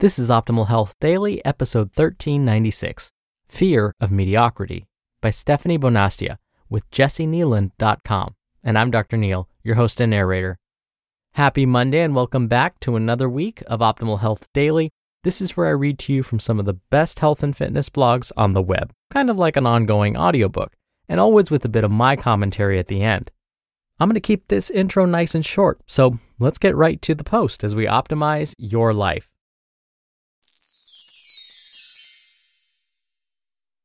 This is Optimal Health Daily, episode 1396 Fear of Mediocrity by Stefanie Bonastia with jessikneeland.com. And I'm Dr. Neal, your host and narrator. Happy Monday and welcome back to another week of Optimal Health Daily. This is where I read to you from some of the best health and fitness blogs on the web, kind of like an ongoing audiobook, and always with a bit of my commentary at the end. I'm going to keep this intro nice and short, so let's get right to the post as we optimize your life.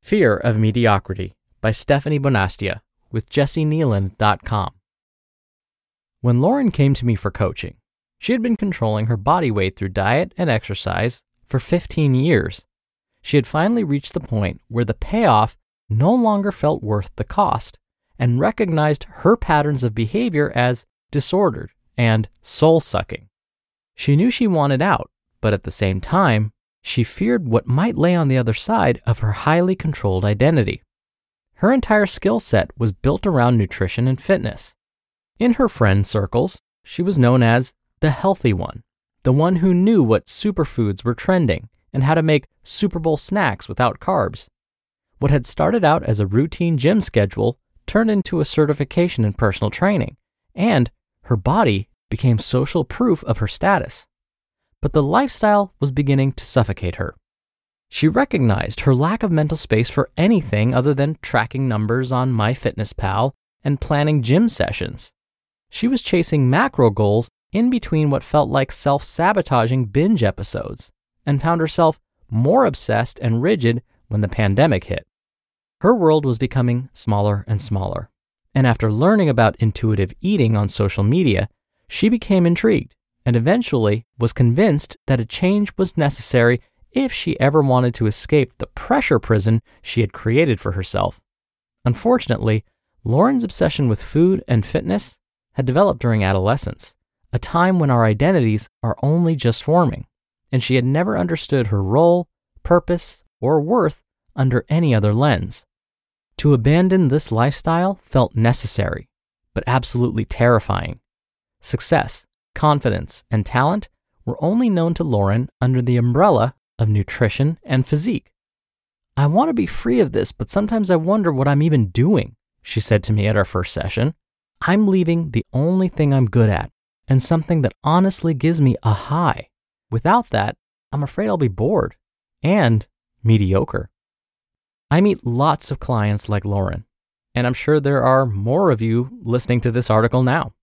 Fear of Mediocrity by Stefanie Bonastia with jessikneeland.com. When Lauren came to me for coaching, she had been controlling her body weight through diet and exercise for 15 years. She had finally reached the point where the payoff no longer felt worth the cost and recognized her patterns of behavior as disordered and soul sucking. She knew she wanted out, but at the same time, she feared what might lay on the other side of her highly controlled identity. Her entire skill set was built around nutrition and fitness. In her friend circles, she was known as the healthy one, the one who knew what superfoods were trending and how to make Super Bowl snacks without carbs. What had started out as a routine gym schedule turned into a certification in personal training, and her body became social proof of her status but the lifestyle was beginning to suffocate her. She recognized her lack of mental space for anything other than tracking numbers on MyFitnessPal and planning gym sessions. She was chasing macro goals in between what felt like self sabotaging binge episodes and found herself more obsessed and rigid when the pandemic hit. Her world was becoming smaller and smaller. And after learning about intuitive eating on social media, she became intrigued and eventually was convinced that a change was necessary if she ever wanted to escape the pressure prison she had created for herself. Unfortunately, Lauren's obsession with food and fitness had developed during adolescence, a time when our identities are only just forming, and she had never understood her role, purpose, or worth under any other lens. To abandon this lifestyle felt necessary, but absolutely terrifying. Success, confidence, and talent were only known to Lauren under the umbrella of nutrition and physique. I want to be free of this, but sometimes I wonder what I'm even doing, she said to me at our first session. I'm leaving the only thing I'm good at and something that honestly gives me a high. Without that, I'm afraid I'll be bored and mediocre. I meet lots of clients like Lauren, and I'm sure there are more of you listening to this article now.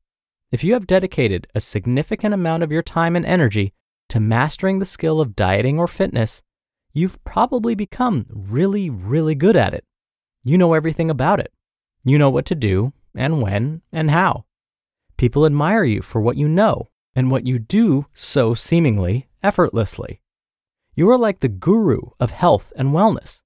If you have dedicated a significant amount of your time and energy to mastering the skill of dieting or fitness, you've probably become really, really good at it. You know everything about it. You know what to do and when and how. People admire you for what you know and what you do so seemingly effortlessly. You are like the guru of health and wellness.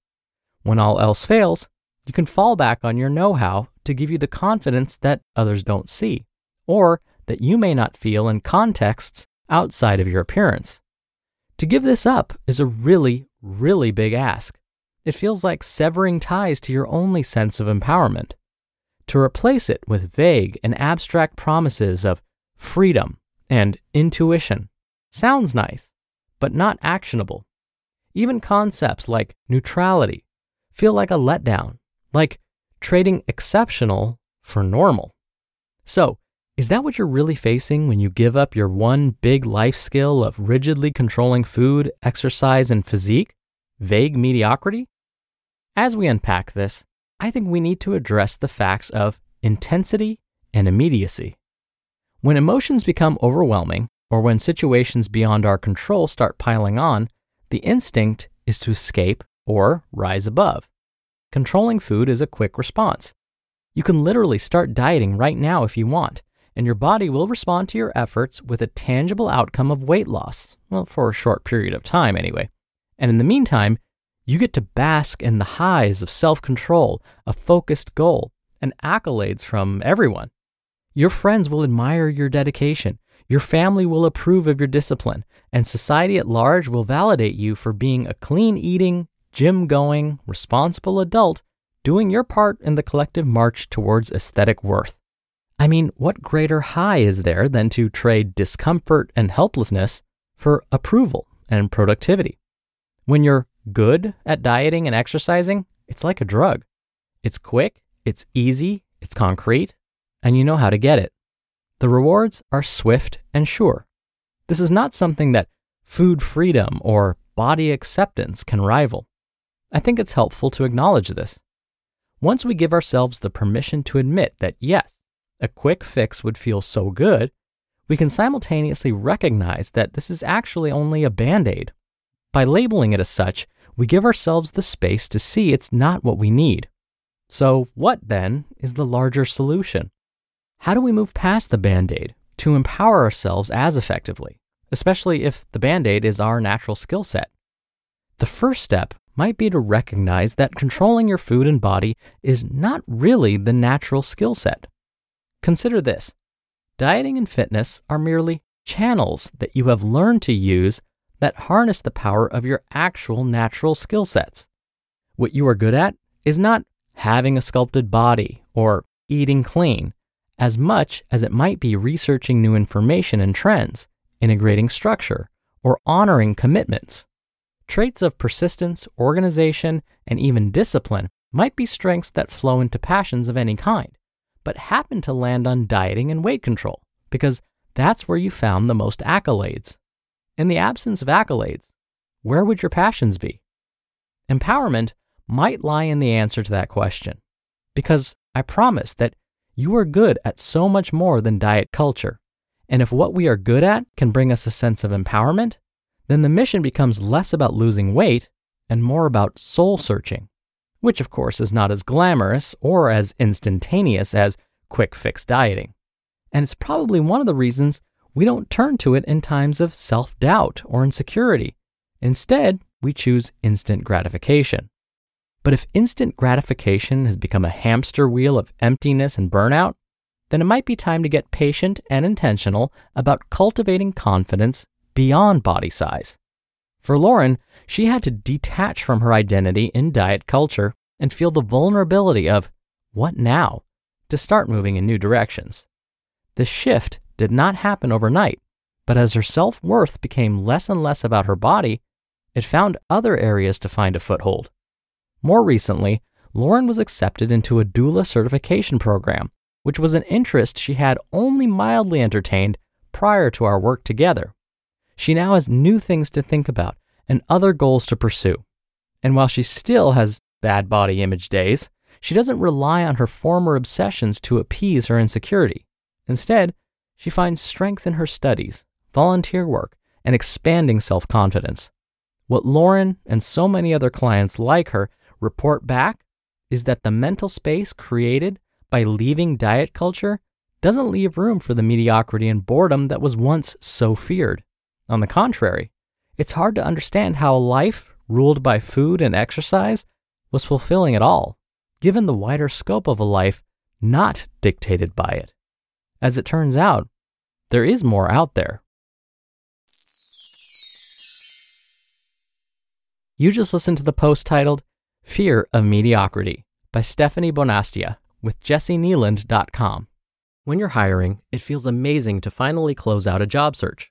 When all else fails, you can fall back on your know how to give you the confidence that others don't see or that you may not feel in contexts outside of your appearance. To give this up is a really, really big ask. It feels like severing ties to your only sense of empowerment. To replace it with vague and abstract promises of freedom and intuition sounds nice, but not actionable. Even concepts like neutrality feel like a letdown, like trading exceptional for normal. So, is that what you're really facing when you give up your one big life skill of rigidly controlling food, exercise, and physique? Vague mediocrity? As we unpack this, I think we need to address the facts of intensity and immediacy. When emotions become overwhelming, or when situations beyond our control start piling on, the instinct is to escape or rise above. Controlling food is a quick response. You can literally start dieting right now if you want, and your body will respond to your efforts with a tangible outcome of weight loss, well, for a short period of time anyway. And in the meantime, you get to bask in the highs of self control, a focused goal, and accolades from everyone. Your friends will admire your dedication, your family will approve of your discipline, and society at large will validate you for being a clean eating, gym going, responsible adult doing your part in the collective march towards aesthetic worth. I mean, what greater high is there than to trade discomfort and helplessness for approval and productivity? When you're good at dieting and exercising, it's like a drug. It's quick, it's easy, it's concrete, and you know how to get it. The rewards are swift and sure. This is not something that food freedom or body acceptance can rival. I think it's helpful to acknowledge this. Once we give ourselves the permission to admit that, yes, a quick fix would feel so good, we can simultaneously recognize that this is actually only a band aid. By labeling it as such, we give ourselves the space to see it's not what we need. So, what then is the larger solution? How do we move past the band aid to empower ourselves as effectively, especially if the band aid is our natural skill set? The first step might be to recognize that controlling your food and body is not really the natural skill set. Consider this dieting and fitness are merely channels that you have learned to use that harness the power of your actual natural skill sets. What you are good at is not having a sculpted body or eating clean, as much as it might be researching new information and trends, integrating structure, or honoring commitments. Traits of persistence, organization, and even discipline might be strengths that flow into passions of any kind but happened to land on dieting and weight control because that's where you found the most accolades. In the absence of accolades, where would your passions be? Empowerment might lie in the answer to that question because I promise that you are good at so much more than diet culture. And if what we are good at can bring us a sense of empowerment, then the mission becomes less about losing weight and more about soul searching which of course is not as glamorous or as instantaneous as quick fix dieting. And it's probably one of the reasons we don't turn to it in times of self doubt or insecurity. Instead, we choose instant gratification. But if instant gratification has become a hamster wheel of emptiness and burnout, then it might be time to get patient and intentional about cultivating confidence beyond body size. For Lauren, she had to detach from her identity in diet culture and feel the vulnerability of what now to start moving in new directions. The shift did not happen overnight, but as her self worth became less and less about her body, it found other areas to find a foothold. More recently, Lauren was accepted into a doula certification program, which was an interest she had only mildly entertained prior to our work together. She now has new things to think about and other goals to pursue. And while she still has bad body image days, she doesn't rely on her former obsessions to appease her insecurity. Instead, she finds strength in her studies, volunteer work, and expanding self confidence. What Lauren and so many other clients like her report back is that the mental space created by leaving diet culture doesn't leave room for the mediocrity and boredom that was once so feared. On the contrary, it's hard to understand how a life ruled by food and exercise was fulfilling at all, given the wider scope of a life not dictated by it. As it turns out, there is more out there. You just listened to the post titled Fear of Mediocrity by Stefanie Bonastia with jessikneeland.com. When you're hiring, it feels amazing to finally close out a job search.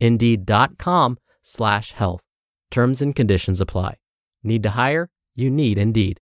Indeed.com slash health. Terms and conditions apply. Need to hire? You need Indeed.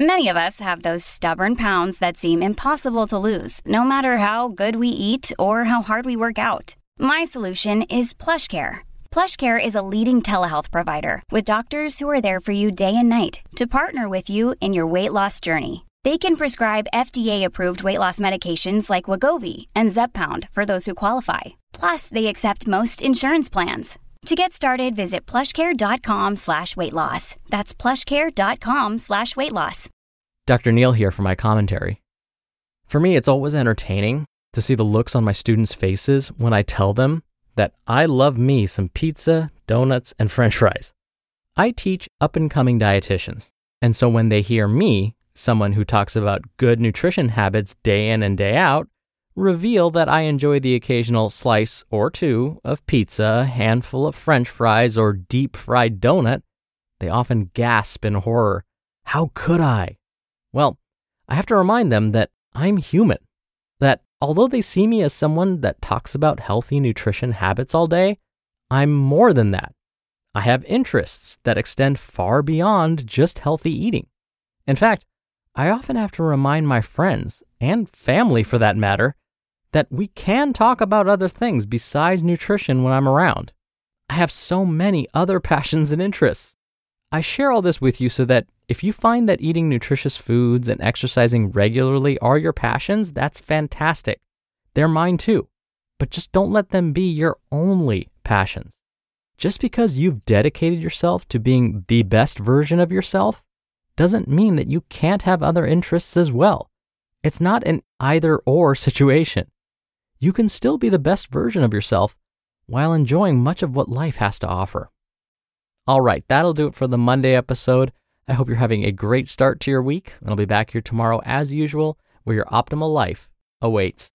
Many of us have those stubborn pounds that seem impossible to lose, no matter how good we eat or how hard we work out. My solution is PlushCare. PlushCare is a leading telehealth provider with doctors who are there for you day and night to partner with you in your weight loss journey. They can prescribe FDA-approved weight loss medications like Wegovy and Zepbound for those who qualify. Plus, they accept most insurance plans. To get started, visit plushcare.com slash weight loss. That's plushcare.com slash weight loss. Dr. Neal here for my commentary. For me, it's always entertaining to see the looks on my students' faces when I tell them that I love me some pizza, donuts, and french fries. I teach up and coming dietitians, and so when they hear me, someone who talks about good nutrition habits day in and day out, reveal that I enjoy the occasional slice or two of pizza, a handful of french fries, or deep fried donut, they often gasp in horror. How could I? Well, I have to remind them that I'm human. That although they see me as someone that talks about healthy nutrition habits all day, I'm more than that. I have interests that extend far beyond just healthy eating. In fact, I often have to remind my friends, and family for that matter, that we can talk about other things besides nutrition when I'm around. I have so many other passions and interests. I share all this with you so that if you find that eating nutritious foods and exercising regularly are your passions, that's fantastic. They're mine too. But just don't let them be your only passions. Just because you've dedicated yourself to being the best version of yourself doesn't mean that you can't have other interests as well. It's not an either or situation. You can still be the best version of yourself while enjoying much of what life has to offer. All right, that'll do it for the Monday episode. I hope you're having a great start to your week, and I'll be back here tomorrow as usual, where your optimal life awaits.